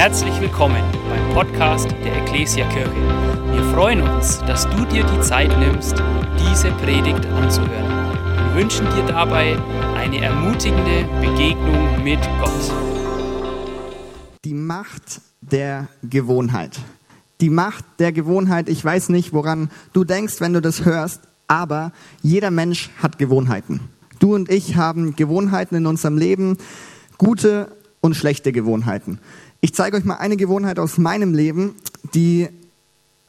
Herzlich willkommen beim Podcast der Ecclesia Kirche. Wir freuen uns, dass du dir die Zeit nimmst, diese Predigt anzuhören. Wir wünschen dir dabei eine ermutigende Begegnung mit Gott. Die Macht der Gewohnheit. Die Macht der Gewohnheit. Ich weiß nicht, woran du denkst, wenn du das hörst, aber jeder Mensch hat Gewohnheiten. Du und ich haben Gewohnheiten in unserem Leben, gute und schlechte Gewohnheiten. Ich zeige euch mal eine Gewohnheit aus meinem Leben, die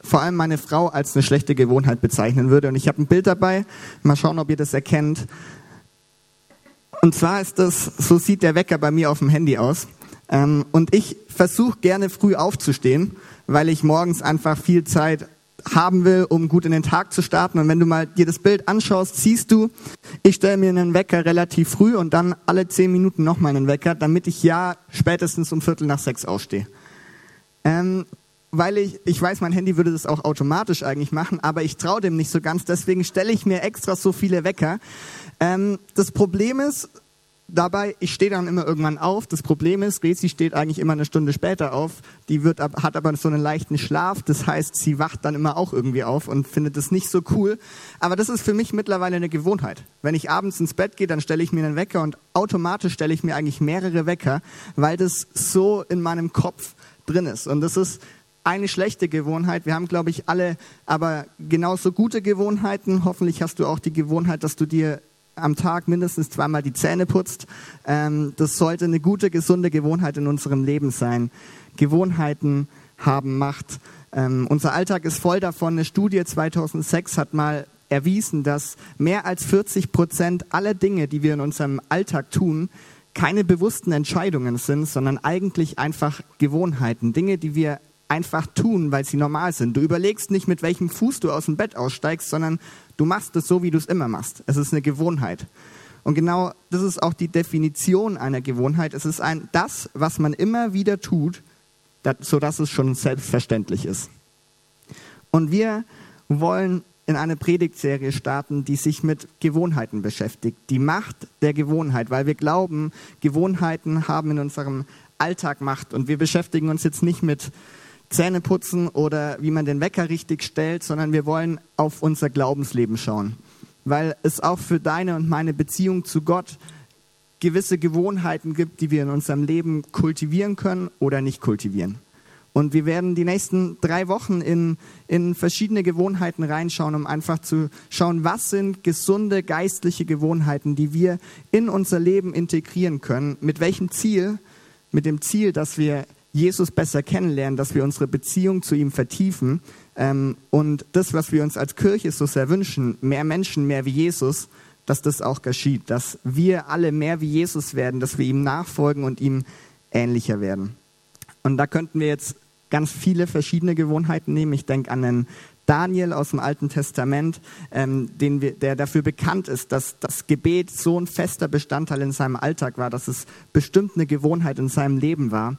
vor allem meine Frau als eine schlechte Gewohnheit bezeichnen würde. Und ich habe ein Bild dabei. Mal schauen, ob ihr das erkennt. Und zwar ist das, so sieht der Wecker bei mir auf dem Handy aus. Ähm, und ich versuche gerne früh aufzustehen, weil ich morgens einfach viel Zeit haben will, um gut in den Tag zu starten. Und wenn du mal dir das Bild anschaust, siehst du, ich stelle mir einen Wecker relativ früh und dann alle zehn Minuten nochmal einen Wecker, damit ich ja spätestens um Viertel nach sechs aufstehe. Ähm, weil ich, ich weiß, mein Handy würde das auch automatisch eigentlich machen, aber ich traue dem nicht so ganz, deswegen stelle ich mir extra so viele Wecker. Ähm, das Problem ist, dabei, ich stehe dann immer irgendwann auf. Das Problem ist, Rezi steht eigentlich immer eine Stunde später auf. Die wird, hat aber so einen leichten Schlaf. Das heißt, sie wacht dann immer auch irgendwie auf und findet es nicht so cool. Aber das ist für mich mittlerweile eine Gewohnheit. Wenn ich abends ins Bett gehe, dann stelle ich mir einen Wecker und automatisch stelle ich mir eigentlich mehrere Wecker, weil das so in meinem Kopf drin ist. Und das ist eine schlechte Gewohnheit. Wir haben, glaube ich, alle aber genauso gute Gewohnheiten. Hoffentlich hast du auch die Gewohnheit, dass du dir am Tag mindestens zweimal die Zähne putzt. Ähm, das sollte eine gute, gesunde Gewohnheit in unserem Leben sein. Gewohnheiten haben Macht. Ähm, unser Alltag ist voll davon. Eine Studie 2006 hat mal erwiesen, dass mehr als 40 Prozent aller Dinge, die wir in unserem Alltag tun, keine bewussten Entscheidungen sind, sondern eigentlich einfach Gewohnheiten. Dinge, die wir einfach tun, weil sie normal sind. Du überlegst nicht, mit welchem Fuß du aus dem Bett aussteigst, sondern du machst es so, wie du es immer machst. Es ist eine Gewohnheit. Und genau das ist auch die Definition einer Gewohnheit. Es ist ein das, was man immer wieder tut, sodass es schon selbstverständlich ist. Und wir wollen in eine Predigtserie starten, die sich mit Gewohnheiten beschäftigt. Die Macht der Gewohnheit, weil wir glauben, Gewohnheiten haben in unserem Alltag Macht. Und wir beschäftigen uns jetzt nicht mit Zähne putzen oder wie man den Wecker richtig stellt, sondern wir wollen auf unser Glaubensleben schauen. Weil es auch für deine und meine Beziehung zu Gott gewisse Gewohnheiten gibt, die wir in unserem Leben kultivieren können oder nicht kultivieren. Und wir werden die nächsten drei Wochen in, in verschiedene Gewohnheiten reinschauen, um einfach zu schauen, was sind gesunde geistliche Gewohnheiten, die wir in unser Leben integrieren können. Mit welchem Ziel? Mit dem Ziel, dass wir Jesus besser kennenlernen, dass wir unsere Beziehung zu ihm vertiefen ähm, und das, was wir uns als Kirche so sehr wünschen, mehr Menschen, mehr wie Jesus, dass das auch geschieht, dass wir alle mehr wie Jesus werden, dass wir ihm nachfolgen und ihm ähnlicher werden. Und da könnten wir jetzt ganz viele verschiedene Gewohnheiten nehmen. Ich denke an den Daniel aus dem Alten Testament, ähm, den wir, der dafür bekannt ist, dass das Gebet so ein fester Bestandteil in seinem Alltag war, dass es bestimmt eine Gewohnheit in seinem Leben war.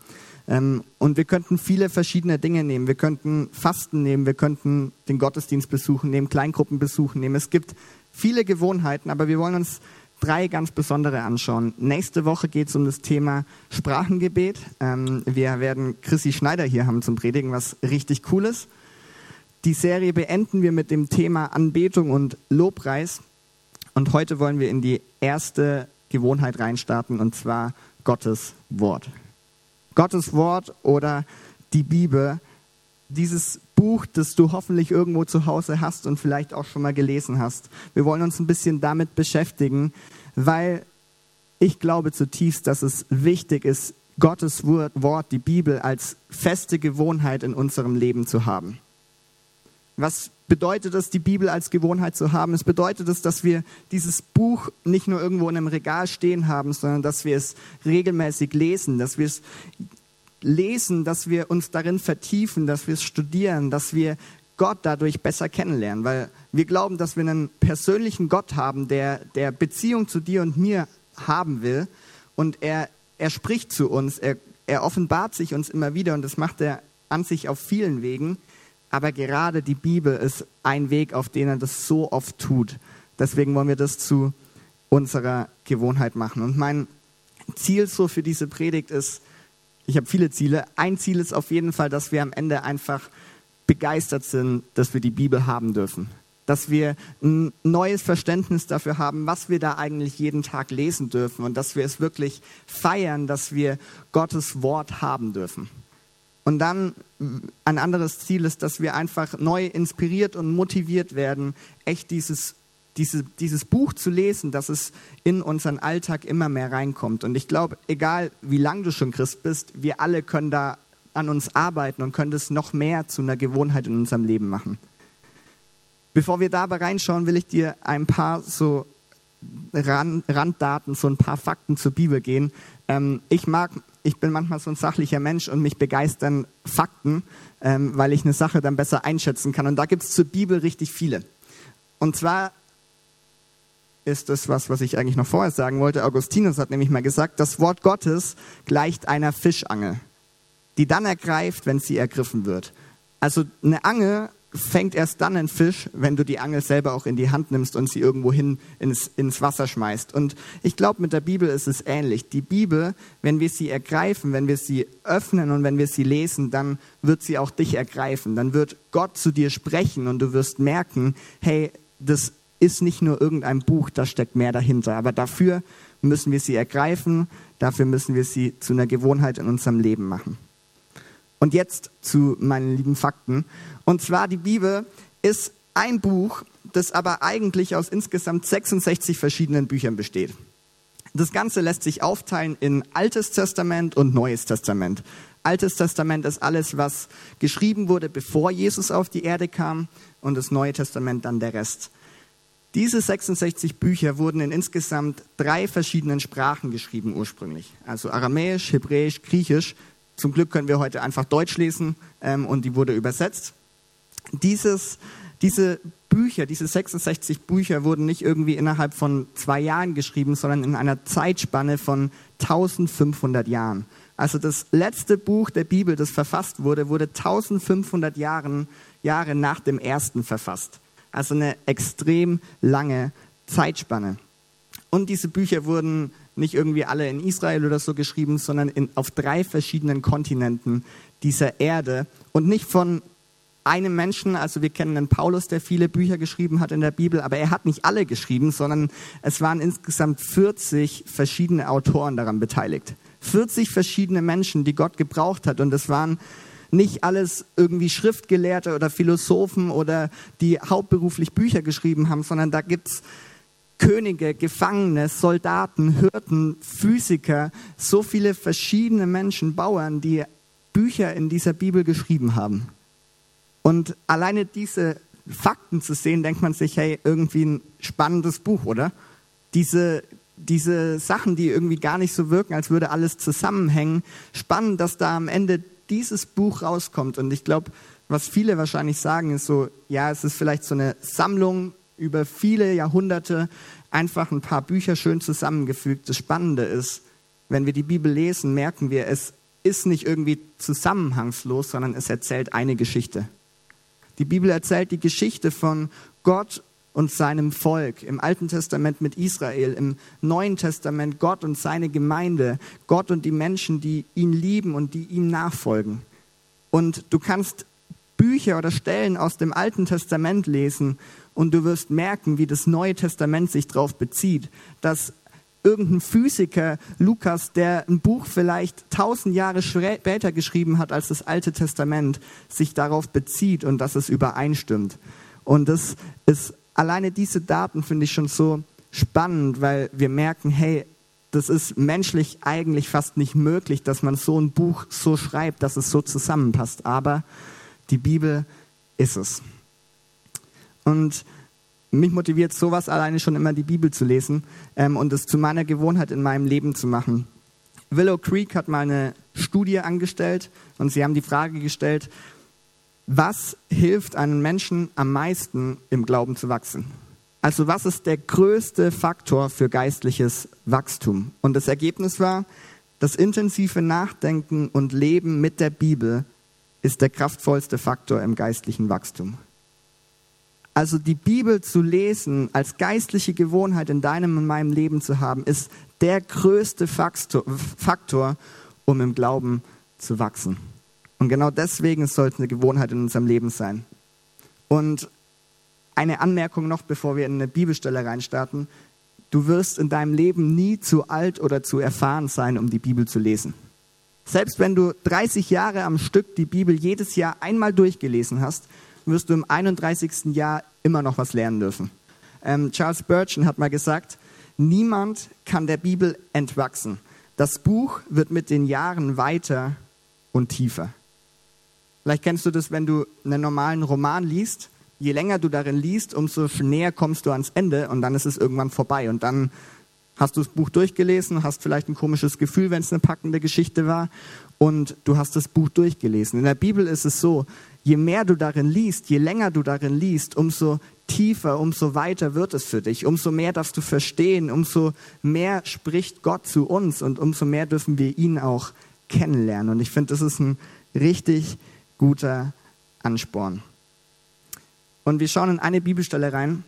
Ähm, und wir könnten viele verschiedene Dinge nehmen. Wir könnten Fasten nehmen, wir könnten den Gottesdienst besuchen, nehmen Kleingruppen besuchen nehmen. Es gibt viele Gewohnheiten, aber wir wollen uns drei ganz besondere anschauen. Nächste Woche geht es um das Thema Sprachengebet. Ähm, wir werden Chrissy Schneider hier haben zum Predigen, was richtig cool ist. Die Serie beenden wir mit dem Thema Anbetung und Lobpreis. Und heute wollen wir in die erste Gewohnheit reinstarten, und zwar Gottes Wort. Gottes Wort oder die Bibel, dieses Buch, das du hoffentlich irgendwo zu Hause hast und vielleicht auch schon mal gelesen hast. Wir wollen uns ein bisschen damit beschäftigen, weil ich glaube zutiefst, dass es wichtig ist, Gottes Wort, die Bibel, als feste Gewohnheit in unserem Leben zu haben. Was bedeutet es, die Bibel als Gewohnheit zu haben? Es bedeutet es, dass wir dieses Buch nicht nur irgendwo in einem Regal stehen haben, sondern dass wir es regelmäßig lesen, dass wir es lesen, dass wir uns darin vertiefen, dass wir es studieren, dass wir Gott dadurch besser kennenlernen, weil wir glauben, dass wir einen persönlichen Gott haben, der, der Beziehung zu dir und mir haben will und er, er spricht zu uns, er, er offenbart sich uns immer wieder und das macht er an sich auf vielen Wegen. Aber gerade die Bibel ist ein Weg, auf den er das so oft tut. Deswegen wollen wir das zu unserer Gewohnheit machen. Und mein Ziel so für diese Predigt ist, ich habe viele Ziele. Ein Ziel ist auf jeden Fall, dass wir am Ende einfach begeistert sind, dass wir die Bibel haben dürfen. Dass wir ein neues Verständnis dafür haben, was wir da eigentlich jeden Tag lesen dürfen und dass wir es wirklich feiern, dass wir Gottes Wort haben dürfen. Und dann ein anderes Ziel ist, dass wir einfach neu inspiriert und motiviert werden, echt dieses, diese, dieses Buch zu lesen, dass es in unseren Alltag immer mehr reinkommt. Und ich glaube, egal wie lang du schon Christ bist, wir alle können da an uns arbeiten und können das noch mehr zu einer Gewohnheit in unserem Leben machen. Bevor wir da aber reinschauen, will ich dir ein paar so Randdaten, so ein paar Fakten zur Bibel gehen. Ähm, ich mag ich bin manchmal so ein sachlicher Mensch und mich begeistern Fakten, ähm, weil ich eine Sache dann besser einschätzen kann. Und da gibt es zur Bibel richtig viele. Und zwar ist das was, was ich eigentlich noch vorher sagen wollte. Augustinus hat nämlich mal gesagt, das Wort Gottes gleicht einer Fischangel, die dann ergreift, wenn sie ergriffen wird. Also eine Angel fängt erst dann ein Fisch, wenn du die Angel selber auch in die Hand nimmst und sie irgendwo hin ins, ins Wasser schmeißt. Und ich glaube, mit der Bibel ist es ähnlich. Die Bibel, wenn wir sie ergreifen, wenn wir sie öffnen und wenn wir sie lesen, dann wird sie auch dich ergreifen. Dann wird Gott zu dir sprechen und du wirst merken, hey, das ist nicht nur irgendein Buch, da steckt mehr dahinter. Aber dafür müssen wir sie ergreifen, dafür müssen wir sie zu einer Gewohnheit in unserem Leben machen. Und jetzt zu meinen lieben Fakten. Und zwar die Bibel ist ein Buch, das aber eigentlich aus insgesamt 66 verschiedenen Büchern besteht. Das Ganze lässt sich aufteilen in Altes Testament und Neues Testament. Altes Testament ist alles, was geschrieben wurde, bevor Jesus auf die Erde kam, und das Neue Testament dann der Rest. Diese 66 Bücher wurden in insgesamt drei verschiedenen Sprachen geschrieben ursprünglich. Also Aramäisch, Hebräisch, Griechisch zum Glück können wir heute einfach Deutsch lesen ähm, und die wurde übersetzt. Dieses, diese Bücher, diese 66 Bücher wurden nicht irgendwie innerhalb von zwei Jahren geschrieben, sondern in einer Zeitspanne von 1500 Jahren. Also das letzte Buch der Bibel, das verfasst wurde, wurde 1500 Jahren, Jahre nach dem ersten verfasst. Also eine extrem lange Zeitspanne. Und diese Bücher wurden nicht irgendwie alle in Israel oder so geschrieben, sondern in, auf drei verschiedenen Kontinenten dieser Erde und nicht von einem Menschen, also wir kennen den Paulus, der viele Bücher geschrieben hat in der Bibel, aber er hat nicht alle geschrieben, sondern es waren insgesamt 40 verschiedene Autoren daran beteiligt. 40 verschiedene Menschen, die Gott gebraucht hat und es waren nicht alles irgendwie Schriftgelehrte oder Philosophen oder die hauptberuflich Bücher geschrieben haben, sondern da gibt's Könige, Gefangene, Soldaten, Hirten, Physiker, so viele verschiedene Menschen, Bauern, die Bücher in dieser Bibel geschrieben haben. Und alleine diese Fakten zu sehen, denkt man sich, hey, irgendwie ein spannendes Buch, oder? Diese, diese Sachen, die irgendwie gar nicht so wirken, als würde alles zusammenhängen. Spannend, dass da am Ende dieses Buch rauskommt. Und ich glaube, was viele wahrscheinlich sagen, ist so, ja, es ist vielleicht so eine Sammlung über viele Jahrhunderte einfach ein paar Bücher schön zusammengefügt. Das Spannende ist, wenn wir die Bibel lesen, merken wir, es ist nicht irgendwie zusammenhangslos, sondern es erzählt eine Geschichte. Die Bibel erzählt die Geschichte von Gott und seinem Volk. Im Alten Testament mit Israel, im Neuen Testament Gott und seine Gemeinde, Gott und die Menschen, die ihn lieben und die ihm nachfolgen. Und du kannst Bücher oder Stellen aus dem Alten Testament lesen und du wirst merken, wie das Neue Testament sich darauf bezieht, dass irgendein Physiker, Lukas, der ein Buch vielleicht tausend Jahre später geschrieben hat als das Alte Testament, sich darauf bezieht und dass es übereinstimmt. Und das ist alleine diese Daten finde ich schon so spannend, weil wir merken, hey, das ist menschlich eigentlich fast nicht möglich, dass man so ein Buch so schreibt, dass es so zusammenpasst. Aber die Bibel ist es. Und mich motiviert sowas alleine schon immer, die Bibel zu lesen ähm, und es zu meiner Gewohnheit in meinem Leben zu machen. Willow Creek hat mal eine Studie angestellt und sie haben die Frage gestellt, was hilft einem Menschen am meisten im Glauben zu wachsen? Also was ist der größte Faktor für geistliches Wachstum? Und das Ergebnis war, das intensive Nachdenken und Leben mit der Bibel ist der kraftvollste Faktor im geistlichen Wachstum. Also die Bibel zu lesen, als geistliche Gewohnheit in deinem und meinem Leben zu haben, ist der größte Faktor, Faktor um im Glauben zu wachsen. Und genau deswegen soll es eine Gewohnheit in unserem Leben sein. Und eine Anmerkung noch, bevor wir in eine Bibelstelle reinstarten. Du wirst in deinem Leben nie zu alt oder zu erfahren sein, um die Bibel zu lesen. Selbst wenn du 30 Jahre am Stück die Bibel jedes Jahr einmal durchgelesen hast, wirst du im 31. Jahr immer noch was lernen dürfen. Ähm, Charles Burgeon hat mal gesagt, niemand kann der Bibel entwachsen. Das Buch wird mit den Jahren weiter und tiefer. Vielleicht kennst du das, wenn du einen normalen Roman liest je länger du darin liest, umso näher kommst du ans Ende und dann ist es irgendwann vorbei. Und dann hast du das Buch durchgelesen, hast vielleicht ein komisches Gefühl, wenn es eine packende Geschichte war und du hast das Buch durchgelesen. In der Bibel ist es so, je mehr du darin liest, je länger du darin liest, umso tiefer, umso weiter wird es für dich, umso mehr darfst du verstehen, umso mehr spricht Gott zu uns und umso mehr dürfen wir ihn auch kennenlernen. Und ich finde, das ist ein richtig guter Ansporn. Und wir schauen in eine Bibelstelle rein,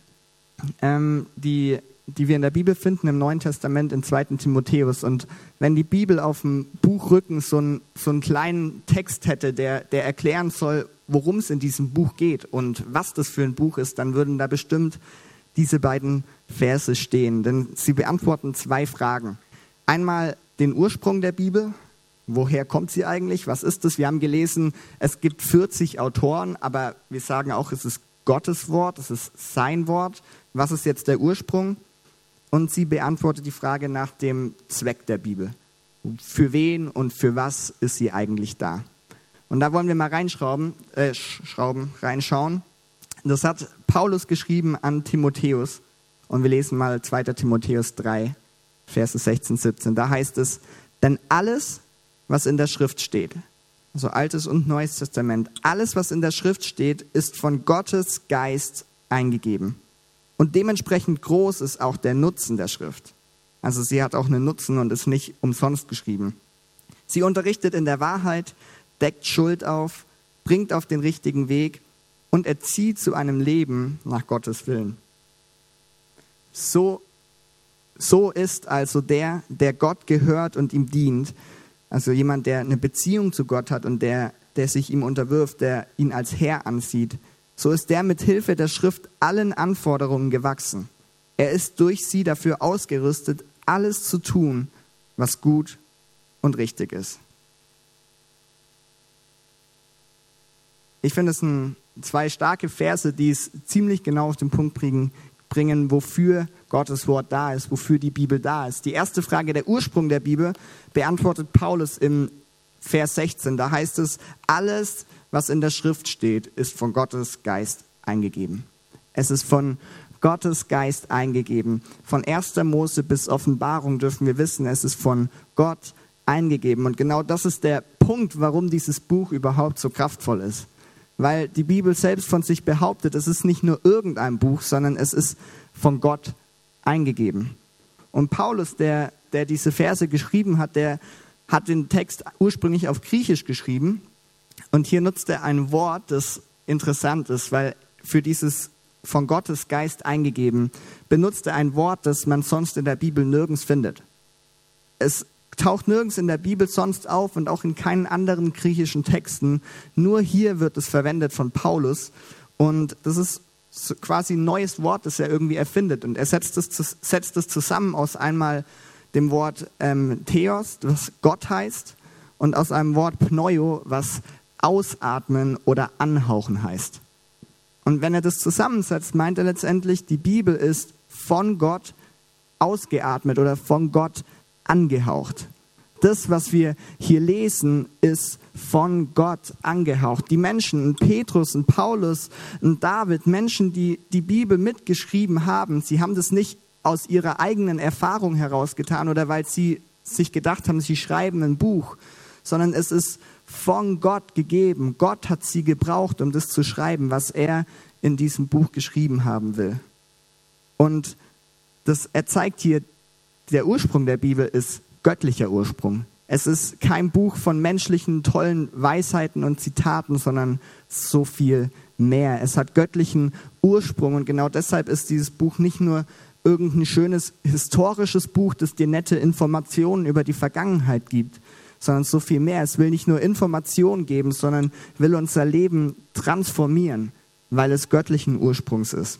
ähm, die, die wir in der Bibel finden, im Neuen Testament, in 2. Timotheus. Und wenn die Bibel auf dem Buchrücken so, ein, so einen kleinen Text hätte, der, der erklären soll, worum es in diesem Buch geht und was das für ein Buch ist, dann würden da bestimmt diese beiden Verse stehen. Denn sie beantworten zwei Fragen. Einmal den Ursprung der Bibel, Woher kommt sie eigentlich? Was ist das? Wir haben gelesen, es gibt 40 Autoren, aber wir sagen auch, es ist Gottes Wort, es ist sein Wort. Was ist jetzt der Ursprung? Und sie beantwortet die Frage nach dem Zweck der Bibel. Für wen und für was ist sie eigentlich da? Und da wollen wir mal reinschrauben, äh, schrauben, reinschauen. Das hat Paulus geschrieben an Timotheus. Und wir lesen mal 2. Timotheus 3, Verse 16, 17. Da heißt es, denn alles, was in der Schrift steht, also Altes und Neues Testament, alles, was in der Schrift steht, ist von Gottes Geist eingegeben. Und dementsprechend groß ist auch der Nutzen der Schrift. Also sie hat auch einen Nutzen und ist nicht umsonst geschrieben. Sie unterrichtet in der Wahrheit, deckt Schuld auf, bringt auf den richtigen Weg und erzieht zu einem Leben nach Gottes Willen. So, so ist also der, der Gott gehört und ihm dient, also jemand, der eine Beziehung zu Gott hat und der, der sich ihm unterwirft, der ihn als Herr ansieht. So ist der mit Hilfe der Schrift allen Anforderungen gewachsen. Er ist durch sie dafür ausgerüstet, alles zu tun, was gut und richtig ist. Ich finde es sind zwei starke Verse, die es ziemlich genau auf den Punkt bringen, bringen, wofür Gottes Wort da ist, wofür die Bibel da ist. Die erste Frage, der Ursprung der Bibel, beantwortet Paulus im Vers 16. Da heißt es, alles, was in der Schrift steht, ist von Gottes Geist eingegeben. Es ist von Gottes Geist eingegeben. Von 1. Mose bis Offenbarung dürfen wir wissen, es ist von Gott eingegeben. Und genau das ist der Punkt, warum dieses Buch überhaupt so kraftvoll ist weil die Bibel selbst von sich behauptet, es ist nicht nur irgendein Buch, sondern es ist von Gott eingegeben. Und Paulus, der, der diese Verse geschrieben hat, der hat den Text ursprünglich auf Griechisch geschrieben. Und hier nutzt er ein Wort, das interessant ist, weil für dieses von Gottes Geist eingegeben benutzt er ein Wort, das man sonst in der Bibel nirgends findet. Es taucht nirgends in der Bibel sonst auf und auch in keinen anderen griechischen Texten. Nur hier wird es verwendet von Paulus. Und das ist quasi ein neues Wort, das er irgendwie erfindet. Und er setzt es, setzt es zusammen aus einmal dem Wort ähm, Theos, was Gott heißt, und aus einem Wort Pneu, was ausatmen oder anhauchen heißt. Und wenn er das zusammensetzt, meint er letztendlich, die Bibel ist von Gott ausgeatmet oder von Gott angehaucht. Das, was wir hier lesen, ist von Gott angehaucht. Die Menschen, Petrus und Paulus und David, Menschen, die die Bibel mitgeschrieben haben, sie haben das nicht aus ihrer eigenen Erfahrung herausgetan oder weil sie sich gedacht haben, sie schreiben ein Buch, sondern es ist von Gott gegeben. Gott hat sie gebraucht, um das zu schreiben, was er in diesem Buch geschrieben haben will. Und das, er zeigt hier der Ursprung der Bibel ist göttlicher Ursprung. Es ist kein Buch von menschlichen tollen Weisheiten und Zitaten, sondern so viel mehr. Es hat göttlichen Ursprung und genau deshalb ist dieses Buch nicht nur irgendein schönes historisches Buch, das dir nette Informationen über die Vergangenheit gibt, sondern so viel mehr. Es will nicht nur Informationen geben, sondern will unser Leben transformieren, weil es göttlichen Ursprungs ist.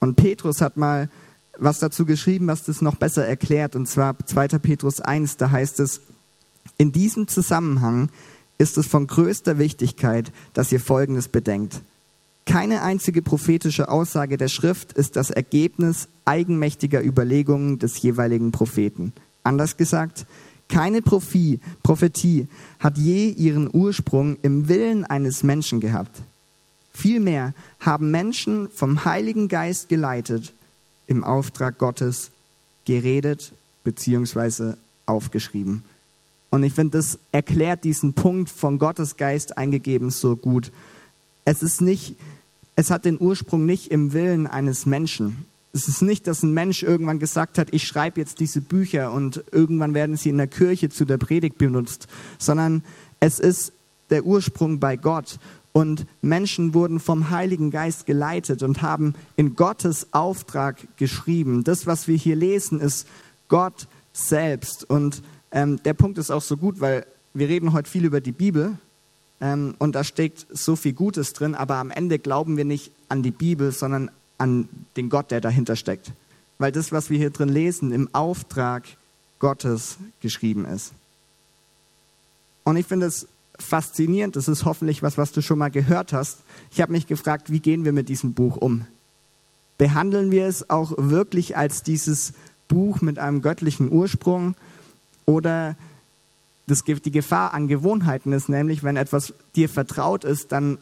Und Petrus hat mal was dazu geschrieben, was das noch besser erklärt, und zwar 2. Petrus 1, da heißt es, in diesem Zusammenhang ist es von größter Wichtigkeit, dass ihr Folgendes bedenkt. Keine einzige prophetische Aussage der Schrift ist das Ergebnis eigenmächtiger Überlegungen des jeweiligen Propheten. Anders gesagt, keine Prophi, Prophetie hat je ihren Ursprung im Willen eines Menschen gehabt. Vielmehr haben Menschen vom Heiligen Geist geleitet, im Auftrag Gottes geredet bzw. aufgeschrieben. Und ich finde, das erklärt diesen Punkt von Gottes Geist eingegeben so gut. Es ist nicht, es hat den Ursprung nicht im Willen eines Menschen. Es ist nicht, dass ein Mensch irgendwann gesagt hat, ich schreibe jetzt diese Bücher und irgendwann werden sie in der Kirche zu der Predigt benutzt, sondern es ist der Ursprung bei Gott. Und Menschen wurden vom Heiligen Geist geleitet und haben in Gottes Auftrag geschrieben. Das, was wir hier lesen, ist Gott selbst. Und ähm, der Punkt ist auch so gut, weil wir reden heute viel über die Bibel ähm, und da steckt so viel Gutes drin, aber am Ende glauben wir nicht an die Bibel, sondern an den Gott, der dahinter steckt. Weil das, was wir hier drin lesen, im Auftrag Gottes geschrieben ist. Und ich finde es faszinierend, das ist hoffentlich was, was du schon mal gehört hast. Ich habe mich gefragt, wie gehen wir mit diesem Buch um? Behandeln wir es auch wirklich als dieses Buch mit einem göttlichen Ursprung oder das, die Gefahr an Gewohnheiten ist nämlich, wenn etwas dir vertraut ist, dann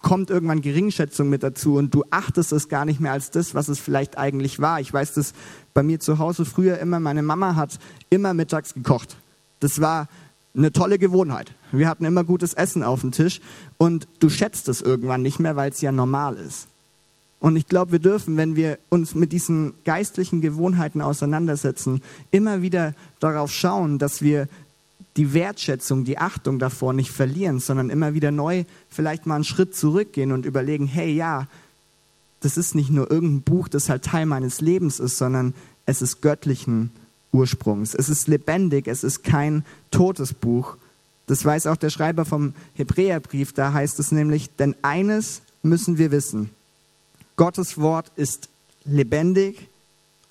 kommt irgendwann Geringschätzung mit dazu und du achtest es gar nicht mehr als das, was es vielleicht eigentlich war. Ich weiß das bei mir zu Hause früher immer, meine Mama hat immer mittags gekocht. Das war eine tolle Gewohnheit. Wir hatten immer gutes Essen auf dem Tisch und du schätzt es irgendwann nicht mehr, weil es ja normal ist. Und ich glaube, wir dürfen, wenn wir uns mit diesen geistlichen Gewohnheiten auseinandersetzen, immer wieder darauf schauen, dass wir die Wertschätzung, die Achtung davor nicht verlieren, sondern immer wieder neu vielleicht mal einen Schritt zurückgehen und überlegen, hey ja, das ist nicht nur irgendein Buch, das halt Teil meines Lebens ist, sondern es ist göttlichen Ursprungs. Es ist lebendig, es ist kein totes Buch. Das weiß auch der Schreiber vom Hebräerbrief, da heißt es nämlich, denn eines müssen wir wissen, Gottes Wort ist lebendig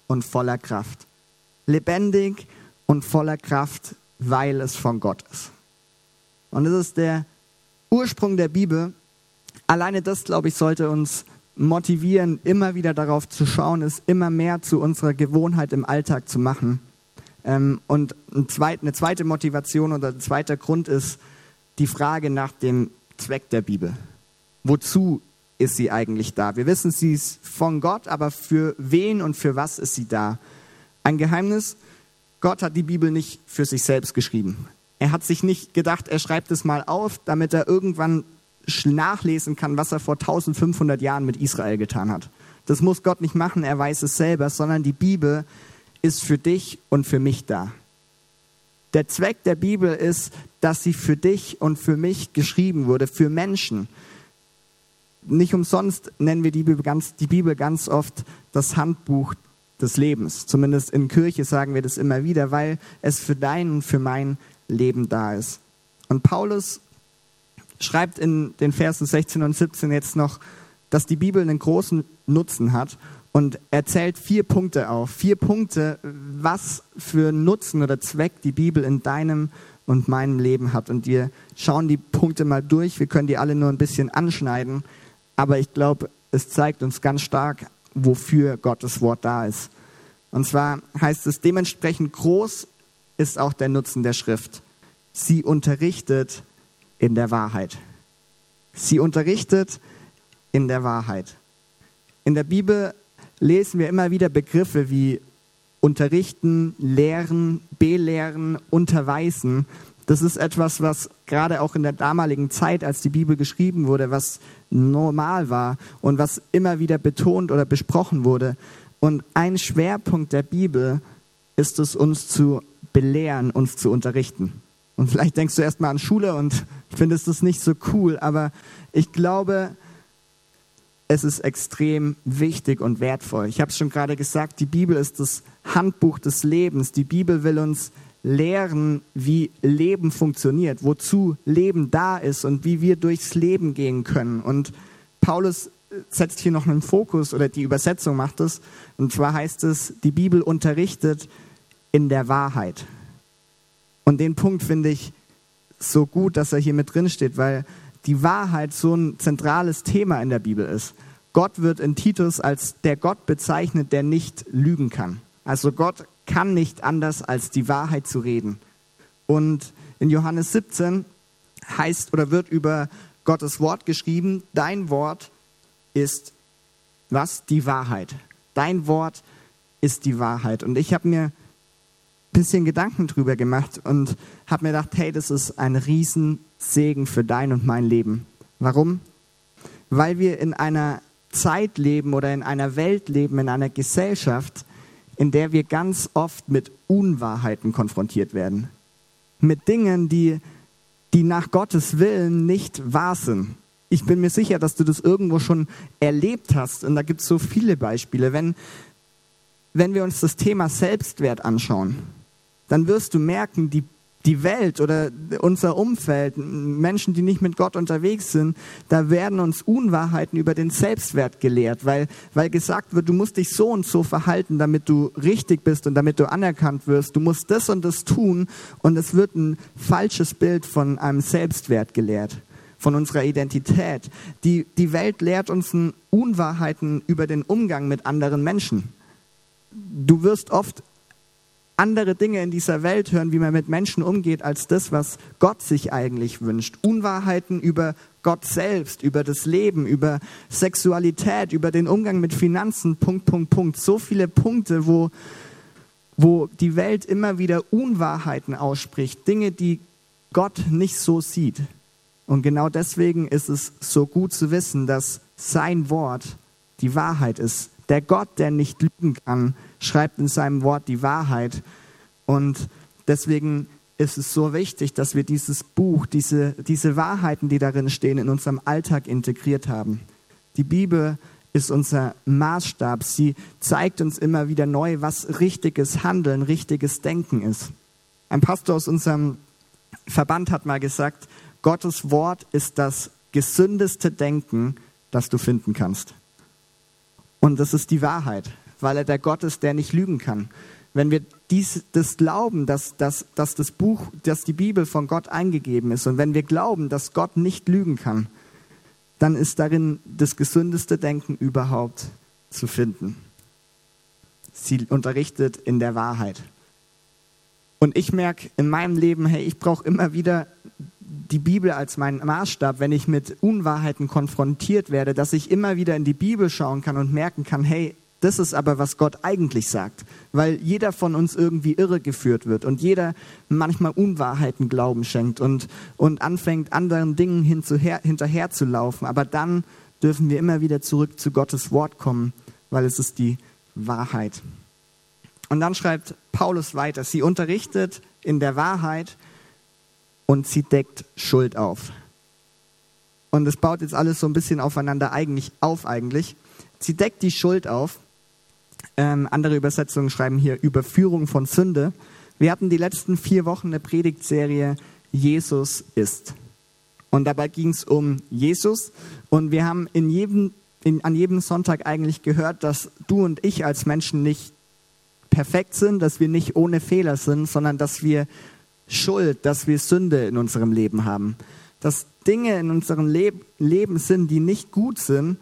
und voller Kraft. Lebendig und voller Kraft, weil es von Gott ist. Und das ist der Ursprung der Bibel. Alleine das, glaube ich, sollte uns motivieren, immer wieder darauf zu schauen, es immer mehr zu unserer Gewohnheit im Alltag zu machen. Ähm, und eine zweite Motivation oder ein zweiter Grund ist die Frage nach dem Zweck der Bibel. Wozu ist sie eigentlich da? Wir wissen, sie ist von Gott, aber für wen und für was ist sie da? Ein Geheimnis, Gott hat die Bibel nicht für sich selbst geschrieben. Er hat sich nicht gedacht, er schreibt es mal auf, damit er irgendwann nachlesen kann, was er vor 1500 Jahren mit Israel getan hat. Das muss Gott nicht machen, er weiß es selber, sondern die Bibel ist für dich und für mich da. Der Zweck der Bibel ist, dass sie für dich und für mich geschrieben wurde, für Menschen. Nicht umsonst nennen wir die Bibel ganz, die Bibel ganz oft das Handbuch des Lebens. Zumindest in Kirche sagen wir das immer wieder, weil es für dein und für mein Leben da ist. Und Paulus schreibt in den Versen 16 und 17 jetzt noch, dass die Bibel einen großen Nutzen hat und er zählt vier Punkte auf. Vier Punkte, was für Nutzen oder Zweck die Bibel in deinem und meinem Leben hat. Und wir schauen die Punkte mal durch. Wir können die alle nur ein bisschen anschneiden. Aber ich glaube, es zeigt uns ganz stark, wofür Gottes Wort da ist. Und zwar heißt es, dementsprechend groß ist auch der Nutzen der Schrift. Sie unterrichtet in der Wahrheit. Sie unterrichtet in der Wahrheit. In der Bibel lesen wir immer wieder Begriffe wie unterrichten, lehren, belehren, unterweisen. Das ist etwas, was gerade auch in der damaligen Zeit, als die Bibel geschrieben wurde, was normal war und was immer wieder betont oder besprochen wurde. Und ein Schwerpunkt der Bibel ist es, uns zu belehren, uns zu unterrichten. Und vielleicht denkst du erstmal an Schule und findest es nicht so cool, aber ich glaube, es ist extrem wichtig und wertvoll. Ich habe es schon gerade gesagt, die Bibel ist das Handbuch des Lebens. Die Bibel will uns lehren, wie Leben funktioniert, wozu Leben da ist und wie wir durchs Leben gehen können. Und Paulus setzt hier noch einen Fokus oder die Übersetzung macht es. Und zwar heißt es, die Bibel unterrichtet in der Wahrheit. Und den Punkt finde ich so gut, dass er hier mit drin steht, weil die Wahrheit so ein zentrales Thema in der Bibel ist. Gott wird in Titus als der Gott bezeichnet, der nicht lügen kann. Also Gott kann nicht anders, als die Wahrheit zu reden. Und in Johannes 17 heißt oder wird über Gottes Wort geschrieben, dein Wort ist was? Die Wahrheit. Dein Wort ist die Wahrheit. Und ich habe mir ein bisschen Gedanken drüber gemacht und habe mir gedacht, hey, das ist ein Riesensegen für dein und mein Leben. Warum? Weil wir in einer Zeit leben oder in einer Welt leben, in einer Gesellschaft, in der wir ganz oft mit Unwahrheiten konfrontiert werden. Mit Dingen, die, die nach Gottes Willen nicht wahr sind. Ich bin mir sicher, dass du das irgendwo schon erlebt hast. Und da gibt es so viele Beispiele. Wenn, wenn wir uns das Thema Selbstwert anschauen, dann wirst du merken, die die Welt oder unser Umfeld, Menschen, die nicht mit Gott unterwegs sind, da werden uns Unwahrheiten über den Selbstwert gelehrt, weil, weil gesagt wird, du musst dich so und so verhalten, damit du richtig bist und damit du anerkannt wirst. Du musst das und das tun und es wird ein falsches Bild von einem Selbstwert gelehrt, von unserer Identität. Die, die Welt lehrt uns Unwahrheiten über den Umgang mit anderen Menschen. Du wirst oft andere Dinge in dieser Welt hören, wie man mit Menschen umgeht, als das, was Gott sich eigentlich wünscht. Unwahrheiten über Gott selbst, über das Leben, über Sexualität, über den Umgang mit Finanzen, Punkt, Punkt, Punkt. So viele Punkte, wo, wo die Welt immer wieder Unwahrheiten ausspricht, Dinge, die Gott nicht so sieht. Und genau deswegen ist es so gut zu wissen, dass sein Wort die Wahrheit ist. Der Gott, der nicht lügen kann, schreibt in seinem Wort die Wahrheit. Und deswegen ist es so wichtig, dass wir dieses Buch, diese, diese Wahrheiten, die darin stehen, in unserem Alltag integriert haben. Die Bibel ist unser Maßstab. Sie zeigt uns immer wieder neu, was richtiges Handeln, richtiges Denken ist. Ein Pastor aus unserem Verband hat mal gesagt, Gottes Wort ist das gesündeste Denken, das du finden kannst. Und das ist die Wahrheit weil er der Gott ist, der nicht lügen kann. Wenn wir dies, das glauben, dass, dass, dass das Buch, dass die Bibel von Gott eingegeben ist und wenn wir glauben, dass Gott nicht lügen kann, dann ist darin das gesündeste Denken überhaupt zu finden. Sie unterrichtet in der Wahrheit. Und ich merke in meinem Leben, hey, ich brauche immer wieder die Bibel als meinen Maßstab, wenn ich mit Unwahrheiten konfrontiert werde, dass ich immer wieder in die Bibel schauen kann und merken kann, hey, das ist aber, was Gott eigentlich sagt, weil jeder von uns irgendwie irregeführt wird und jeder manchmal Unwahrheiten Glauben schenkt und, und anfängt, anderen Dingen hinzuher, hinterher zu laufen. Aber dann dürfen wir immer wieder zurück zu Gottes Wort kommen, weil es ist die Wahrheit. Und dann schreibt Paulus weiter, sie unterrichtet in der Wahrheit und sie deckt Schuld auf. Und es baut jetzt alles so ein bisschen aufeinander eigentlich auf eigentlich. Sie deckt die Schuld auf ähm, andere Übersetzungen schreiben hier Überführung von Sünde. Wir hatten die letzten vier Wochen eine Predigtserie Jesus ist. Und dabei ging es um Jesus. Und wir haben in jedem, in, an jedem Sonntag eigentlich gehört, dass du und ich als Menschen nicht perfekt sind, dass wir nicht ohne Fehler sind, sondern dass wir Schuld, dass wir Sünde in unserem Leben haben. Dass Dinge in unserem Leb Leben sind, die nicht gut sind,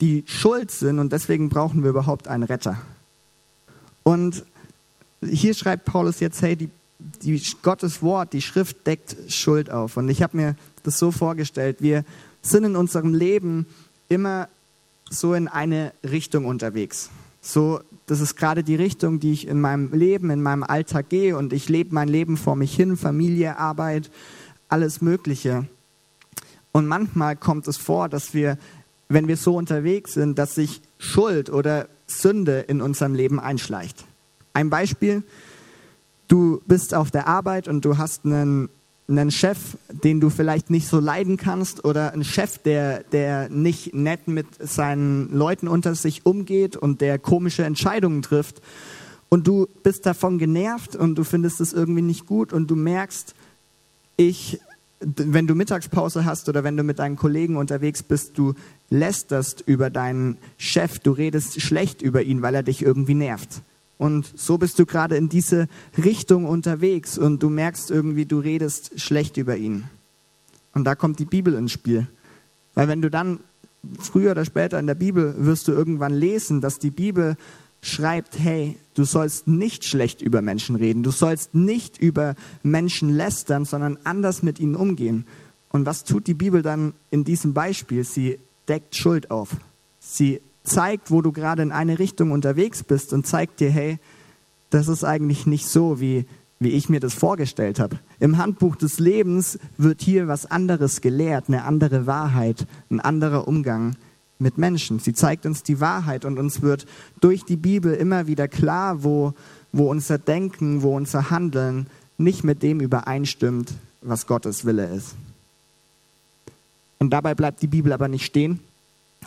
die schuld sind und deswegen brauchen wir überhaupt einen Retter. Und hier schreibt Paulus jetzt, hey, die, die Gottes Wort, die Schrift deckt Schuld auf. Und ich habe mir das so vorgestellt, wir sind in unserem Leben immer so in eine Richtung unterwegs. So, das ist gerade die Richtung, die ich in meinem Leben, in meinem Alltag gehe und ich lebe mein Leben vor mich hin, Familie, Arbeit, alles Mögliche. Und manchmal kommt es vor, dass wir, wenn wir so unterwegs sind, dass sich Schuld oder Sünde in unserem Leben einschleicht. Ein Beispiel, du bist auf der Arbeit und du hast einen, einen Chef, den du vielleicht nicht so leiden kannst oder einen Chef, der, der nicht nett mit seinen Leuten unter sich umgeht und der komische Entscheidungen trifft. und du bist davon genervt und du findest es irgendwie nicht gut und du merkst, ich, wenn du Mittagspause hast oder wenn du mit deinen Kollegen unterwegs bist, du lästerst über deinen Chef, du redest schlecht über ihn, weil er dich irgendwie nervt. Und so bist du gerade in diese Richtung unterwegs und du merkst irgendwie, du redest schlecht über ihn. Und da kommt die Bibel ins Spiel. Weil wenn du dann früher oder später in der Bibel wirst du irgendwann lesen, dass die Bibel schreibt, hey, du sollst nicht schlecht über Menschen reden, du sollst nicht über Menschen lästern, sondern anders mit ihnen umgehen. Und was tut die Bibel dann in diesem Beispiel? Sie deckt Schuld auf. Sie zeigt, wo du gerade in eine Richtung unterwegs bist und zeigt dir, hey, das ist eigentlich nicht so, wie, wie ich mir das vorgestellt habe. Im Handbuch des Lebens wird hier was anderes gelehrt, eine andere Wahrheit, ein anderer Umgang mit Menschen. Sie zeigt uns die Wahrheit und uns wird durch die Bibel immer wieder klar, wo, wo unser Denken, wo unser Handeln nicht mit dem übereinstimmt, was Gottes Wille ist. Und dabei bleibt die Bibel aber nicht stehen,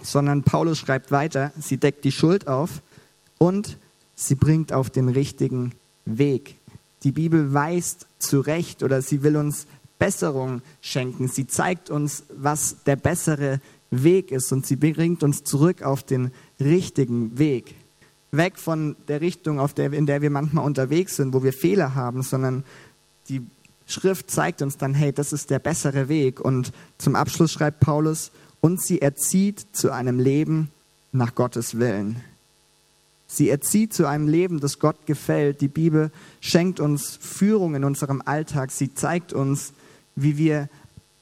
sondern Paulus schreibt weiter, sie deckt die Schuld auf und sie bringt auf den richtigen Weg. Die Bibel weist zurecht oder sie will uns Besserung schenken. Sie zeigt uns, was der bessere Weg ist und sie bringt uns zurück auf den richtigen Weg. Weg von der Richtung, der, in der wir manchmal unterwegs sind, wo wir Fehler haben, sondern die Schrift zeigt uns dann, hey, das ist der bessere Weg. Und zum Abschluss schreibt Paulus, und sie erzieht zu einem Leben nach Gottes Willen. Sie erzieht zu einem Leben, das Gott gefällt. Die Bibel schenkt uns Führung in unserem Alltag. Sie zeigt uns, wie wir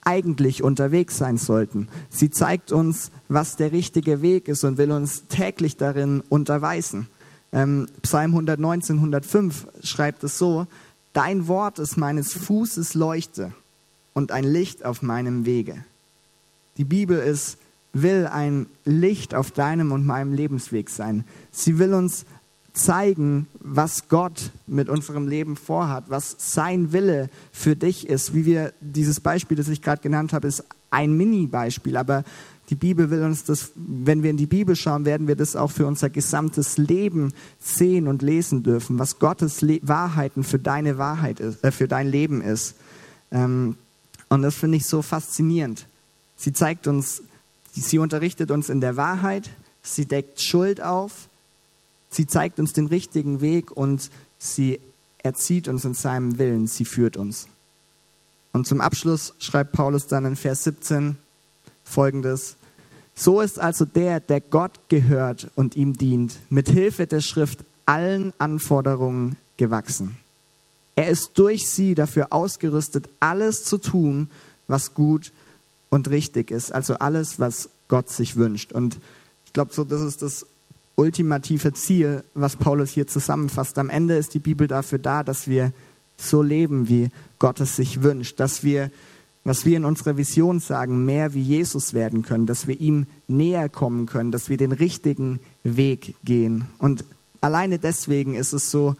eigentlich unterwegs sein sollten. Sie zeigt uns, was der richtige Weg ist und will uns täglich darin unterweisen. Ähm, Psalm 119, 105 schreibt es so, Dein Wort ist meines Fußes Leuchte und ein Licht auf meinem Wege. Die Bibel ist, will ein Licht auf deinem und meinem Lebensweg sein. Sie will uns zeigen, was Gott mit unserem Leben vorhat, was sein Wille für dich ist. Wie wir dieses Beispiel, das ich gerade genannt habe, ist ein Mini-Beispiel, aber die Bibel will uns das, wenn wir in die Bibel schauen, werden wir das auch für unser gesamtes Leben sehen und lesen dürfen, was Gottes Le Wahrheiten für deine Wahrheit ist, äh, für dein Leben ist. Ähm, und das finde ich so faszinierend. Sie zeigt uns, sie unterrichtet uns in der Wahrheit, sie deckt Schuld auf, Sie zeigt uns den richtigen Weg und sie erzieht uns in seinem Willen, sie führt uns. Und zum Abschluss schreibt Paulus dann in Vers 17 folgendes. So ist also der, der Gott gehört und ihm dient, mit Hilfe der Schrift allen Anforderungen gewachsen. Er ist durch sie dafür ausgerüstet, alles zu tun, was gut und richtig ist, also alles, was Gott sich wünscht. Und ich glaube, so das ist das ultimative Ziel, was Paulus hier zusammenfasst. Am Ende ist die Bibel dafür da, dass wir so leben, wie Gott es sich wünscht, dass wir, was wir in unserer Vision sagen, mehr wie Jesus werden können, dass wir ihm näher kommen können, dass wir den richtigen Weg gehen. Und alleine deswegen ist es so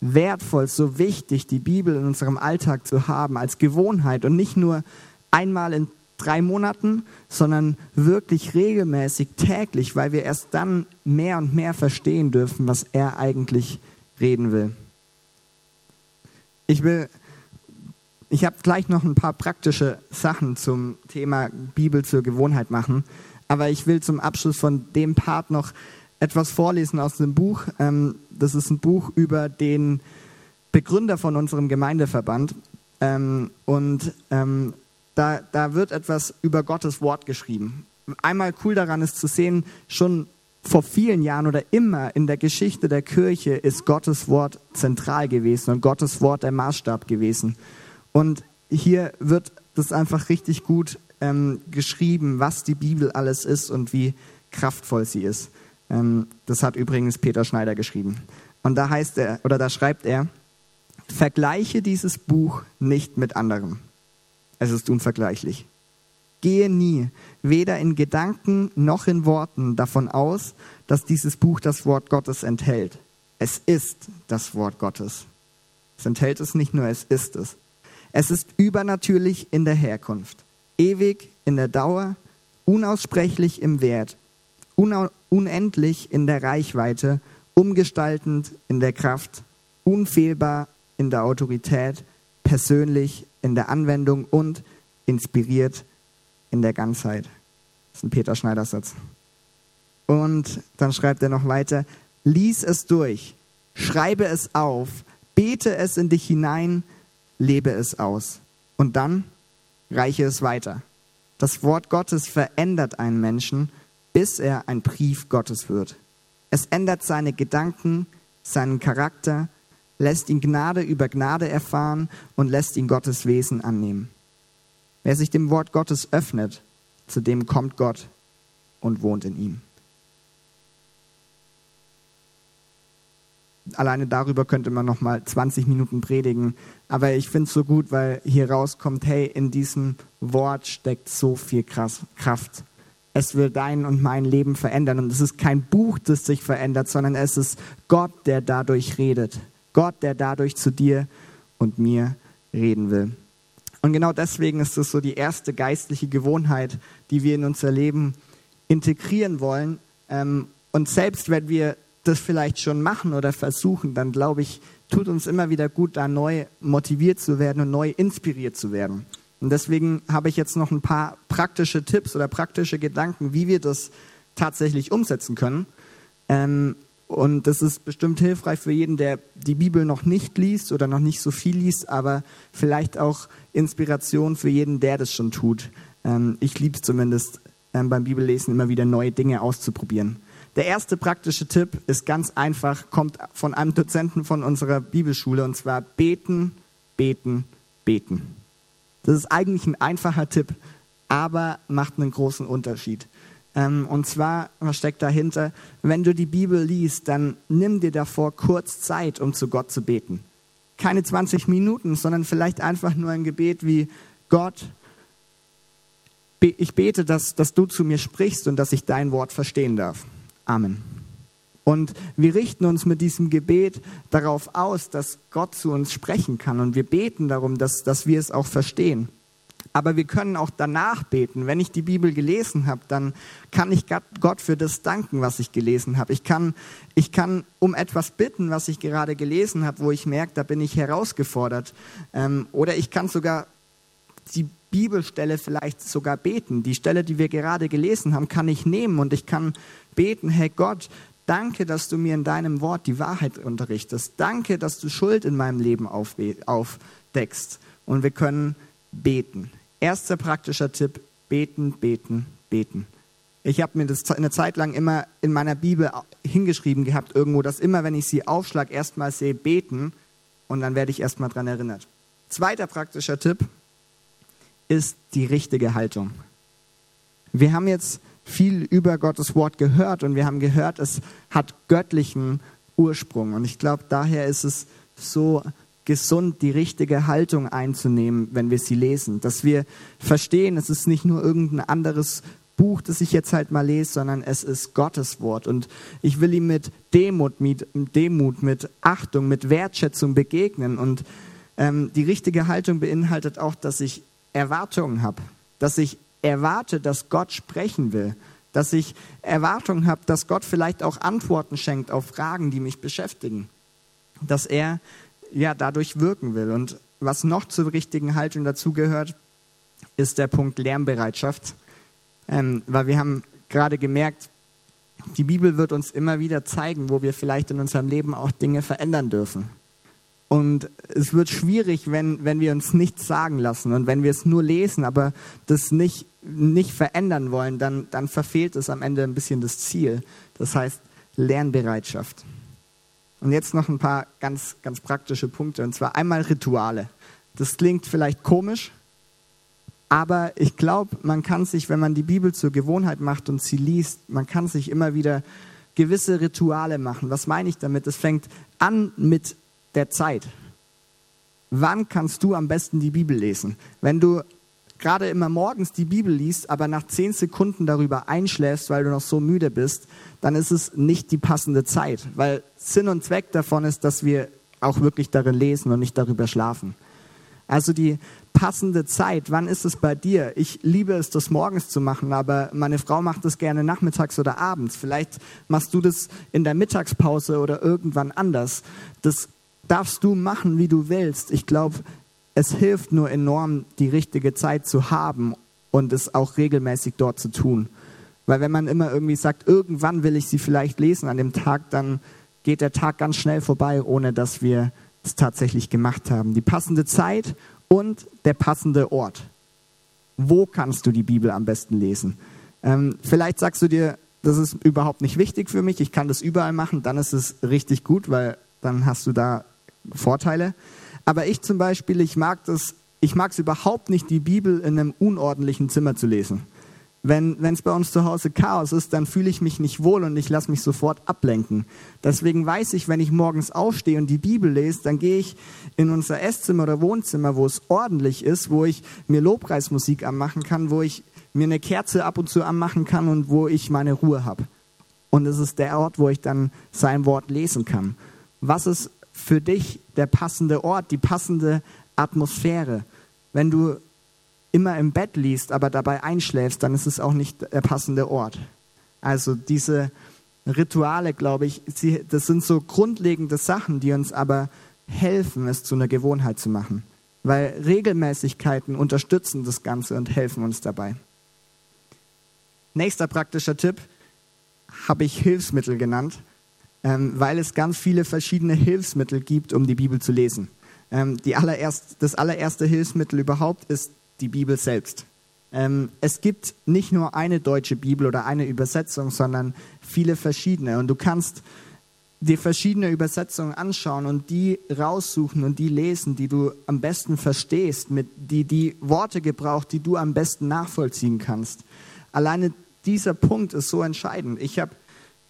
wertvoll, so wichtig, die Bibel in unserem Alltag zu haben als Gewohnheit und nicht nur einmal in drei Monaten, sondern wirklich regelmäßig, täglich, weil wir erst dann mehr und mehr verstehen dürfen, was er eigentlich reden will. Ich will, ich habe gleich noch ein paar praktische Sachen zum Thema Bibel zur Gewohnheit machen, aber ich will zum Abschluss von dem Part noch etwas vorlesen aus dem Buch. Ähm, das ist ein Buch über den Begründer von unserem Gemeindeverband. Ähm, und ähm, da, da wird etwas über Gottes Wort geschrieben. Einmal cool daran ist zu sehen, schon vor vielen Jahren oder immer in der Geschichte der Kirche ist Gottes Wort zentral gewesen und Gottes Wort der Maßstab gewesen. Und hier wird das einfach richtig gut ähm, geschrieben, was die Bibel alles ist und wie kraftvoll sie ist. Ähm, das hat übrigens Peter Schneider geschrieben. Und da heißt er, oder da schreibt er, vergleiche dieses Buch nicht mit anderem. Es ist unvergleichlich. Gehe nie, weder in Gedanken noch in Worten, davon aus, dass dieses Buch das Wort Gottes enthält. Es ist das Wort Gottes. Es enthält es nicht nur, es ist es. Es ist übernatürlich in der Herkunft, ewig in der Dauer, unaussprechlich im Wert, unendlich in der Reichweite umgestaltend in der Kraft, unfehlbar in der Autorität, persönlich in der Anwendung und inspiriert in der Ganzheit. Das ist ein Peter Schneider Satz. Und dann schreibt er noch weiter, lies es durch, schreibe es auf, bete es in dich hinein, lebe es aus. Und dann reiche es weiter. Das Wort Gottes verändert einen Menschen, bis er ein Brief Gottes wird. Es ändert seine Gedanken, seinen Charakter, lässt ihn Gnade über Gnade erfahren und lässt ihn Gottes Wesen annehmen. Wer sich dem Wort Gottes öffnet, zu dem kommt Gott und wohnt in ihm. Alleine darüber könnte man noch mal 20 Minuten predigen, aber ich finde es so gut, weil hier rauskommt, hey, in diesem Wort steckt so viel Kraft. Es will dein und mein Leben verändern und es ist kein Buch, das sich verändert, sondern es ist Gott, der dadurch redet. Gott, der dadurch zu dir und mir reden will. Und genau deswegen ist es so die erste geistliche Gewohnheit, die wir in unser Leben integrieren wollen. Ähm, und selbst wenn wir das vielleicht schon machen oder versuchen, dann glaube ich, tut uns immer wieder gut, da neu motiviert zu werden und neu inspiriert zu werden. Und deswegen habe ich jetzt noch ein paar praktische Tipps oder praktische Gedanken, wie wir das tatsächlich umsetzen können. Ähm, und das ist bestimmt hilfreich für jeden, der die Bibel noch nicht liest oder noch nicht so viel liest, aber vielleicht auch Inspiration für jeden, der das schon tut. Ähm, ich liebe es zumindest ähm, beim Bibellesen immer wieder neue Dinge auszuprobieren. Der erste praktische Tipp ist ganz einfach, kommt von einem Dozenten von unserer Bibelschule und zwar beten, beten, beten. Das ist eigentlich ein einfacher Tipp, aber macht einen großen Unterschied. Ähm, und zwar, was steckt dahinter? Wenn du die Bibel liest, dann nimm dir davor kurz Zeit, um zu Gott zu beten. Keine 20 Minuten, sondern vielleicht einfach nur ein Gebet wie Gott, ich bete, dass, dass du zu mir sprichst und dass ich dein Wort verstehen darf. Amen. Und wir richten uns mit diesem Gebet darauf aus, dass Gott zu uns sprechen kann. Und wir beten darum, dass, dass wir es auch verstehen. Aber wir können auch danach beten. Wenn ich die Bibel gelesen habe, dann kann ich Gott für das danken, was ich gelesen habe. Ich kann, ich kann um etwas bitten, was ich gerade gelesen habe, wo ich merke, da bin ich herausgefordert. Ähm, oder ich kann sogar die Bibelstelle vielleicht sogar beten. Die Stelle, die wir gerade gelesen haben, kann ich nehmen und ich kann beten, Herr Gott, danke, dass du mir in deinem Wort die Wahrheit unterrichtest. Danke, dass du Schuld in meinem Leben aufdeckst. Und wir können beten. Erster praktischer Tipp, beten, beten, beten. Ich habe mir das eine Zeit lang immer in meiner Bibel hingeschrieben gehabt, irgendwo, dass immer, wenn ich sie aufschlag, erstmal sehe, beten und dann werde ich erstmal dran erinnert. Zweiter praktischer Tipp ist die richtige Haltung. Wir haben jetzt viel über Gottes Wort gehört und wir haben gehört, es hat göttlichen Ursprung. Und ich glaube, daher ist es so gesund, die richtige Haltung einzunehmen, wenn wir sie lesen. Dass wir verstehen, es ist nicht nur irgendein anderes Buch, das ich jetzt halt mal lese, sondern es ist Gottes Wort. Und ich will ihm mit Demut, mit Demut, mit Achtung, mit Wertschätzung begegnen. Und ähm, die richtige Haltung beinhaltet auch, dass ich Erwartungen habe, dass ich erwarte, dass Gott sprechen will, dass ich Erwartungen habe, dass Gott vielleicht auch Antworten schenkt auf Fragen, die mich beschäftigen, dass er ja dadurch wirken will. Und was noch zur richtigen Haltung dazugehört, ist der Punkt Lernbereitschaft, ähm, weil wir haben gerade gemerkt, die Bibel wird uns immer wieder zeigen, wo wir vielleicht in unserem Leben auch Dinge verändern dürfen. Und es wird schwierig, wenn, wenn wir uns nichts sagen lassen und wenn wir es nur lesen, aber das nicht, nicht verändern wollen, dann, dann verfehlt es am Ende ein bisschen das Ziel. Das heißt Lernbereitschaft. Und jetzt noch ein paar ganz, ganz praktische Punkte. Und zwar einmal Rituale. Das klingt vielleicht komisch, aber ich glaube, man kann sich, wenn man die Bibel zur Gewohnheit macht und sie liest, man kann sich immer wieder gewisse Rituale machen. Was meine ich damit? Es fängt an mit der Zeit. Wann kannst du am besten die Bibel lesen? Wenn du gerade immer morgens die Bibel liest, aber nach zehn Sekunden darüber einschläfst, weil du noch so müde bist, dann ist es nicht die passende Zeit, weil Sinn und Zweck davon ist, dass wir auch wirklich darin lesen und nicht darüber schlafen. Also die passende Zeit, wann ist es bei dir? Ich liebe es, das morgens zu machen, aber meine Frau macht es gerne nachmittags oder abends. Vielleicht machst du das in der Mittagspause oder irgendwann anders. Das darfst du machen, wie du willst. Ich glaube, es hilft nur enorm, die richtige Zeit zu haben und es auch regelmäßig dort zu tun. Weil wenn man immer irgendwie sagt, irgendwann will ich sie vielleicht lesen an dem Tag, dann geht der Tag ganz schnell vorbei, ohne dass wir es tatsächlich gemacht haben. Die passende Zeit und der passende Ort. Wo kannst du die Bibel am besten lesen? Ähm, vielleicht sagst du dir, das ist überhaupt nicht wichtig für mich, ich kann das überall machen, dann ist es richtig gut, weil dann hast du da Vorteile. Aber ich zum Beispiel, ich mag das, ich mag es überhaupt nicht, die Bibel in einem unordentlichen Zimmer zu lesen. Wenn es bei uns zu Hause Chaos ist, dann fühle ich mich nicht wohl und ich lasse mich sofort ablenken. Deswegen weiß ich, wenn ich morgens aufstehe und die Bibel lese, dann gehe ich in unser Esszimmer oder Wohnzimmer, wo es ordentlich ist, wo ich mir Lobpreismusik anmachen kann, wo ich mir eine Kerze ab und zu anmachen kann und wo ich meine Ruhe habe. Und es ist der Ort, wo ich dann sein Wort lesen kann. Was ist für dich der passende Ort, die passende Atmosphäre? Wenn du immer im Bett liest, aber dabei einschläfst, dann ist es auch nicht der passende Ort. Also diese Rituale, glaube ich, sie, das sind so grundlegende Sachen, die uns aber helfen, es zu einer Gewohnheit zu machen. Weil Regelmäßigkeiten unterstützen das Ganze und helfen uns dabei. Nächster praktischer Tipp habe ich Hilfsmittel genannt, weil es ganz viele verschiedene Hilfsmittel gibt, um die Bibel zu lesen. Ähm, allererst, das allererste Hilfsmittel überhaupt ist die Bibel selbst. Ähm, es gibt nicht nur eine deutsche Bibel oder eine Übersetzung, sondern viele verschiedene. Und du kannst dir verschiedene Übersetzungen anschauen und die raussuchen und die lesen, die du am besten verstehst, mit die die Worte gebraucht, die du am besten nachvollziehen kannst. Alleine dieser Punkt ist so entscheidend. Ich habe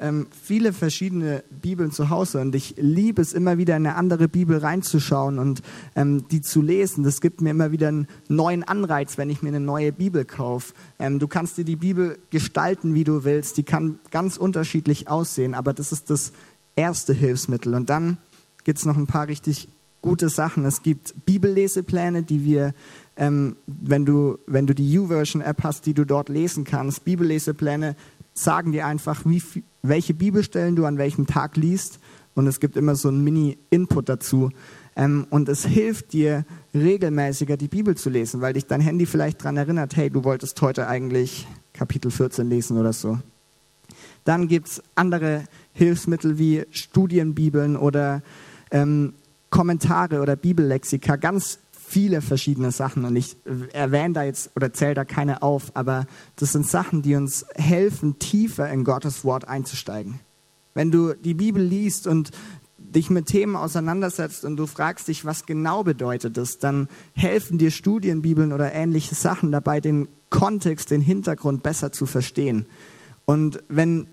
ähm, viele verschiedene Bibeln zu Hause und ich liebe es immer wieder in eine andere Bibel reinzuschauen und ähm, die zu lesen. Das gibt mir immer wieder einen neuen Anreiz, wenn ich mir eine neue Bibel kaufe. Ähm, du kannst dir die Bibel gestalten, wie du willst. Die kann ganz unterschiedlich aussehen, aber das ist das erste Hilfsmittel. Und dann gibt es noch ein paar richtig gute Sachen. Es gibt Bibellesepläne, die wir, ähm, wenn, du, wenn du die YouVersion-App hast, die du dort lesen kannst, Bibellesepläne sagen dir einfach, wie, welche Bibelstellen du an welchem Tag liest. Und es gibt immer so einen Mini-Input dazu. Ähm, und es hilft dir, regelmäßiger die Bibel zu lesen, weil dich dein Handy vielleicht daran erinnert, hey, du wolltest heute eigentlich Kapitel 14 lesen oder so. Dann gibt es andere Hilfsmittel wie Studienbibeln oder ähm, Kommentare oder Bibellexika, ganz viele verschiedene Sachen und ich erwähne da jetzt oder zähle da keine auf, aber das sind Sachen, die uns helfen, tiefer in Gottes Wort einzusteigen. Wenn du die Bibel liest und dich mit Themen auseinandersetzt und du fragst dich, was genau bedeutet das, dann helfen dir Studienbibeln oder ähnliche Sachen dabei, den Kontext, den Hintergrund besser zu verstehen. Und wenn,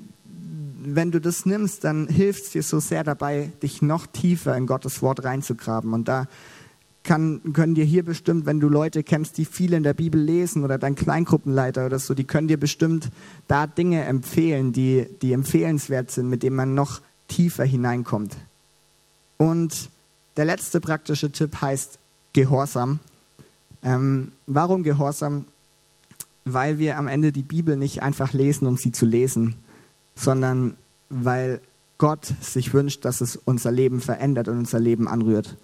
wenn du das nimmst, dann hilft es dir so sehr dabei, dich noch tiefer in Gottes Wort reinzugraben. Und da kann, können dir hier bestimmt, wenn du Leute kennst, die viel in der Bibel lesen oder dein Kleingruppenleiter oder so, die können dir bestimmt da Dinge empfehlen, die, die empfehlenswert sind, mit denen man noch tiefer hineinkommt. Und der letzte praktische Tipp heißt Gehorsam. Ähm, warum Gehorsam? Weil wir am Ende die Bibel nicht einfach lesen, um sie zu lesen, sondern weil Gott sich wünscht, dass es unser Leben verändert und unser Leben anrührt.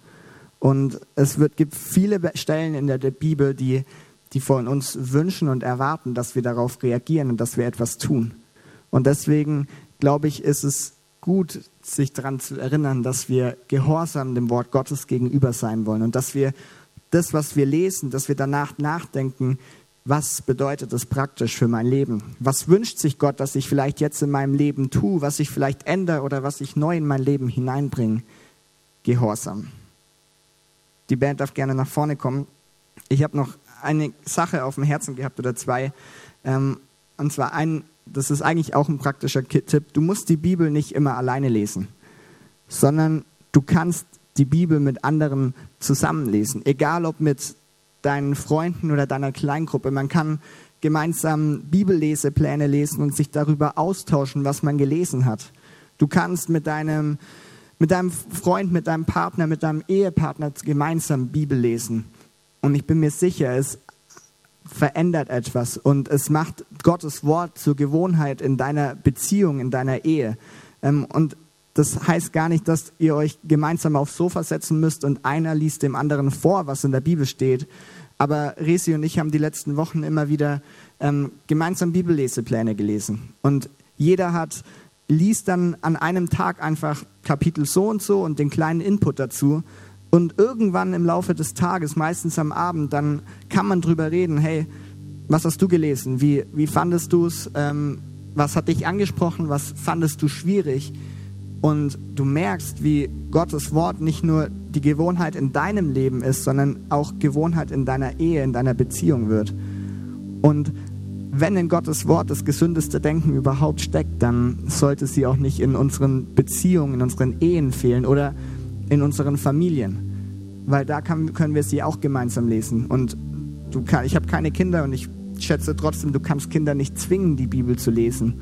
Und es wird, gibt viele Stellen in der, Bibel, die, die von uns wünschen und erwarten, dass wir darauf reagieren und dass wir etwas tun. Und deswegen glaube ich, ist es gut, sich daran zu erinnern, dass wir gehorsam dem Wort Gottes gegenüber sein wollen und dass wir das, was wir lesen, dass wir danach nachdenken, was bedeutet das praktisch für mein Leben? Was wünscht sich Gott, dass ich vielleicht jetzt in meinem Leben tue, was ich vielleicht ändere oder was ich neu in mein Leben hineinbringe? Gehorsam. Die Band darf gerne nach vorne kommen. Ich habe noch eine Sache auf dem Herzen gehabt oder zwei. Ähm, und zwar ein, das ist eigentlich auch ein praktischer Tipp. Du musst die Bibel nicht immer alleine lesen, sondern du kannst die Bibel mit anderen zusammenlesen. Egal ob mit deinen Freunden oder deiner Kleingruppe. Man kann gemeinsam Bibellesepläne lesen und sich darüber austauschen, was man gelesen hat. Du kannst mit deinem mit deinem Freund, mit deinem Partner, mit deinem Ehepartner gemeinsam Bibel lesen. Und ich bin mir sicher, es verändert etwas und es macht Gottes Wort zur Gewohnheit in deiner Beziehung, in deiner Ehe. Ähm, und das heißt gar nicht, dass ihr euch gemeinsam aufs Sofa setzen müsst und einer liest dem anderen vor, was in der Bibel steht. Aber Resi und ich haben die letzten Wochen immer wieder ähm, gemeinsam Bibellesepläne gelesen. Und jeder hat liest dann an einem Tag einfach Kapitel so und so und den kleinen Input dazu. Und irgendwann im Laufe des Tages, meistens am Abend, dann kann man drüber reden, hey, was hast du gelesen? Wie, wie fandest du es? Ähm, was hat dich angesprochen? Was fandest du schwierig? Und du merkst, wie Gottes Wort nicht nur die Gewohnheit in deinem Leben ist, sondern auch Gewohnheit in deiner Ehe, in deiner Beziehung wird. Und wenn in Gottes Wort das gesündeste Denken überhaupt steckt, dann sollte sie auch nicht in unseren Beziehungen, in unseren Ehen fehlen oder in unseren Familien. Weil da kann, können wir sie auch gemeinsam lesen. Und du kann, ich habe keine Kinder und ich schätze trotzdem, du kannst Kinder nicht zwingen, die Bibel zu lesen.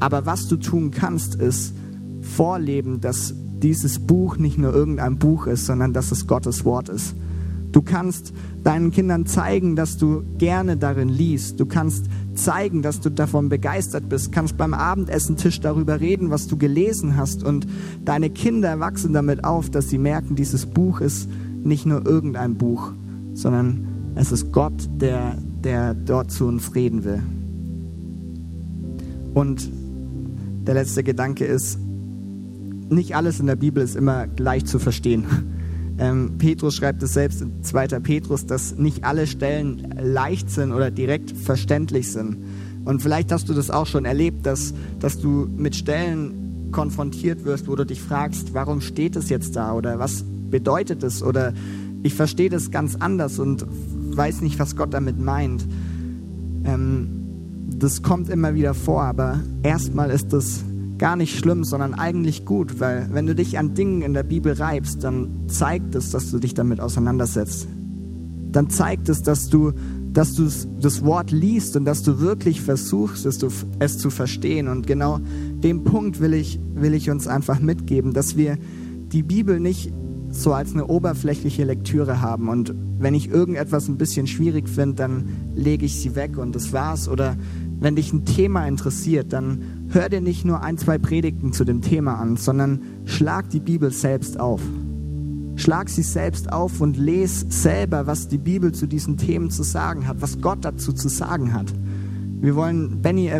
Aber was du tun kannst, ist vorleben, dass dieses Buch nicht nur irgendein Buch ist, sondern dass es Gottes Wort ist. Du kannst deinen Kindern zeigen, dass du gerne darin liest. Du kannst zeigen, dass du davon begeistert bist. Kannst beim Abendessentisch darüber reden, was du gelesen hast. Und deine Kinder wachsen damit auf, dass sie merken, dieses Buch ist nicht nur irgendein Buch, sondern es ist Gott, der, der dort zu uns reden will. Und der letzte Gedanke ist, nicht alles in der Bibel ist immer gleich zu verstehen. Ähm, Petrus schreibt es selbst in 2. Petrus, dass nicht alle Stellen leicht sind oder direkt verständlich sind. Und vielleicht hast du das auch schon erlebt, dass, dass du mit Stellen konfrontiert wirst, wo du dich fragst, warum steht es jetzt da oder was bedeutet es oder ich verstehe das ganz anders und weiß nicht, was Gott damit meint. Ähm, das kommt immer wieder vor, aber erstmal ist das gar nicht schlimm, sondern eigentlich gut, weil wenn du dich an Dingen in der Bibel reibst, dann zeigt es, dass du dich damit auseinandersetzt. Dann zeigt es, dass du, dass du das Wort liest und dass du wirklich versuchst, es zu, verstehen. Und genau den Punkt will ich, will ich uns einfach mitgeben, dass wir die Bibel nicht so als eine oberflächliche Lektüre haben. Und wenn ich irgendetwas ein bisschen schwierig finde, dann lege ich sie weg und das war's. Oder wenn dich ein Thema interessiert, dann hör dir nicht nur ein, zwei Predigten zu dem Thema an, sondern schlag die Bibel selbst auf. Schlag sie selbst auf und les selber, was die Bibel zu diesen Themen zu sagen hat, was Gott dazu zu sagen hat. Wir wollen, Benny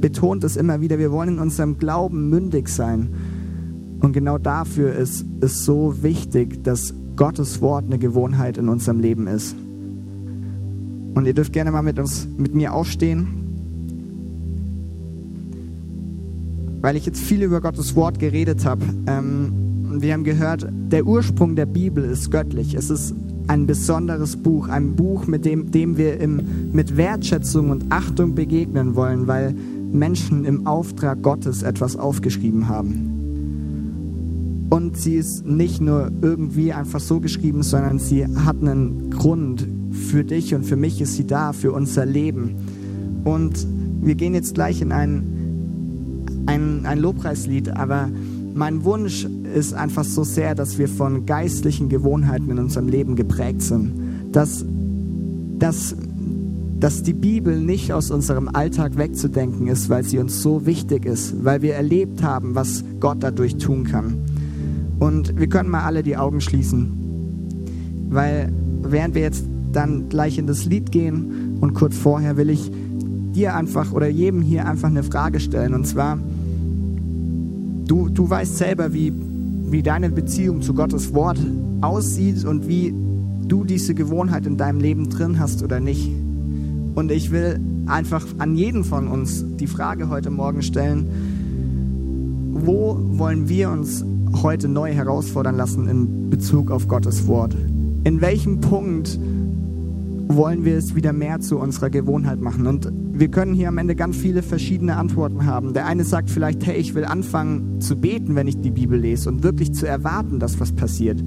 betont es immer wieder, wir wollen in unserem Glauben mündig sein. Und genau dafür ist es so wichtig, dass Gottes Wort eine Gewohnheit in unserem Leben ist. Und ihr dürft gerne mal mit uns, mit mir aufstehen. Weil ich jetzt viel über Gottes Wort geredet habe. Ähm, wir haben gehört, der Ursprung der Bibel ist göttlich. Es ist ein besonderes Buch, ein Buch, mit dem, dem wir im, mit Wertschätzung und Achtung begegnen wollen, weil Menschen im Auftrag Gottes etwas aufgeschrieben haben. Und sie ist nicht nur irgendwie einfach so geschrieben, sondern sie hat einen Grund. Für dich und für mich ist sie da, für unser Leben. Und wir gehen jetzt gleich in einen ein, ein Lobpreislied, aber mein Wunsch ist einfach so sehr, dass wir von geistlichen Gewohnheiten in unserem Leben geprägt sind. Dass, dass, dass die Bibel nicht aus unserem Alltag wegzudenken ist, weil sie uns so wichtig ist, weil wir erlebt haben, was Gott dadurch tun kann. Und wir können mal alle die Augen schließen, weil während wir jetzt dann gleich in das Lied gehen und kurz vorher will ich dir einfach oder jedem hier einfach eine Frage stellen. Und zwar, du, du weißt selber, wie, wie deine Beziehung zu Gottes Wort aussieht und wie du diese Gewohnheit in deinem Leben drin hast oder nicht. Und ich will einfach an jeden von uns die Frage heute Morgen stellen, wo wollen wir uns heute neu herausfordern lassen in Bezug auf Gottes Wort? In welchem Punkt wollen wir es wieder mehr zu unserer Gewohnheit machen? Und wir können hier am Ende ganz viele verschiedene Antworten haben. Der eine sagt vielleicht, hey, ich will anfangen zu beten, wenn ich die Bibel lese und wirklich zu erwarten, dass was passiert.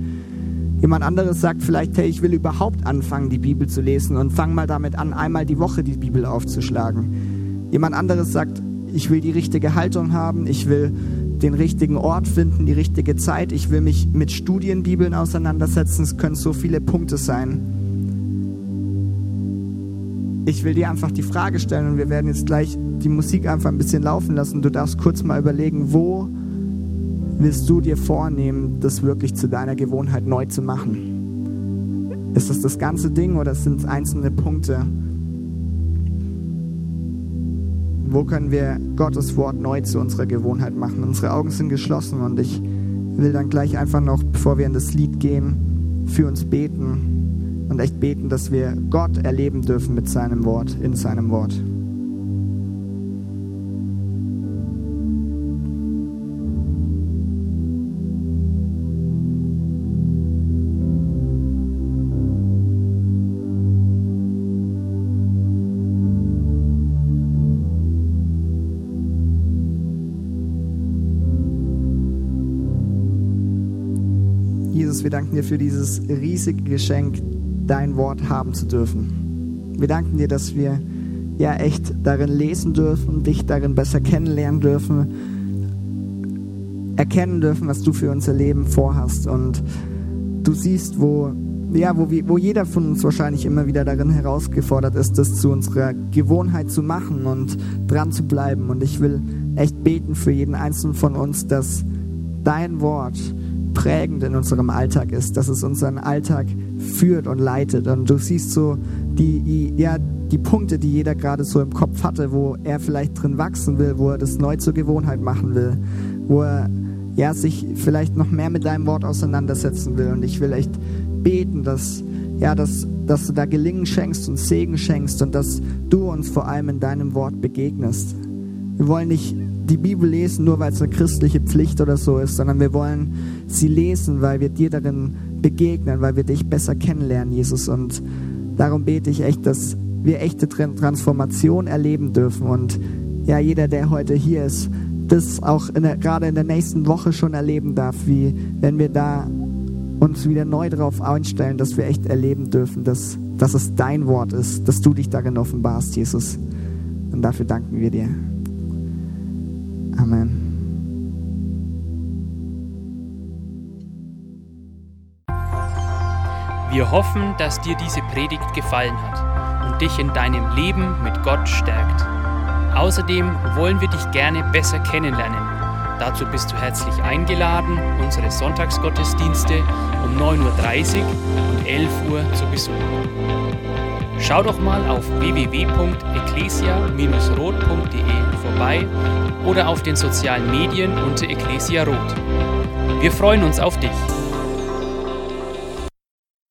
Jemand anderes sagt vielleicht, hey, ich will überhaupt anfangen, die Bibel zu lesen und fang mal damit an, einmal die Woche die Bibel aufzuschlagen. Jemand anderes sagt, ich will die richtige Haltung haben, ich will den richtigen Ort finden, die richtige Zeit, ich will mich mit Studienbibeln auseinandersetzen, es können so viele Punkte sein. Ich will dir einfach die Frage stellen und wir werden jetzt gleich die Musik einfach ein bisschen laufen lassen. Du darfst kurz mal überlegen, wo willst du dir vornehmen, das wirklich zu deiner Gewohnheit neu zu machen? Ist das das ganze Ding oder sind es einzelne Punkte? Wo können wir Gottes Wort neu zu unserer Gewohnheit machen? Unsere Augen sind geschlossen und ich will dann gleich einfach noch, bevor wir in das Lied gehen, für uns beten und echt beten, dass wir Gott erleben dürfen mit seinem Wort, in seinem Wort. Jesus, wir danken dir für dieses riesige Geschenk, dein Wort haben zu dürfen. Wir danken dir, dass wir ja echt darin lesen dürfen, dich darin besser kennenlernen dürfen, erkennen dürfen, was du für unser Leben vorhast. Und du siehst, wo, ja, wo, wo jeder von uns wahrscheinlich immer wieder darin herausgefordert ist, das zu unserer Gewohnheit zu machen und dran zu bleiben. Und ich will echt beten für jeden einzelnen von uns, dass dein Wort prägend in unserem Alltag ist, dass es unseren Alltag führt und leitet. Und du siehst so die, ja, die Punkte, die jeder gerade so im Kopf hatte, wo er vielleicht drin wachsen will, wo er das neu zur Gewohnheit machen will, wo er ja, sich vielleicht noch mehr mit deinem Wort auseinandersetzen will. Und ich will echt beten, dass, ja, dass, dass du da Gelingen schenkst und Segen schenkst und dass du uns vor allem in deinem Wort begegnest. Wir wollen nicht die Bibel lesen, nur weil es eine christliche Pflicht oder so ist, sondern wir wollen sie lesen, weil wir dir darin begegnen, weil wir dich besser kennenlernen, Jesus. Und darum bete ich echt, dass wir echte Transformation erleben dürfen. Und ja, jeder, der heute hier ist, das auch in der, gerade in der nächsten Woche schon erleben darf, wie wenn wir da uns wieder neu darauf einstellen, dass wir echt erleben dürfen, dass, dass es dein Wort ist, dass du dich darin offenbarst, Jesus. Und dafür danken wir dir. Amen. Wir hoffen, dass dir diese Predigt gefallen hat und dich in deinem Leben mit Gott stärkt. Außerdem wollen wir dich gerne besser kennenlernen. Dazu bist du herzlich eingeladen, unsere Sonntagsgottesdienste um 9.30 Uhr und 11 Uhr zu besuchen. Schau doch mal auf www.ecclesia-rot.de vorbei oder auf den sozialen Medien unter Ecclesia Rot. Wir freuen uns auf dich.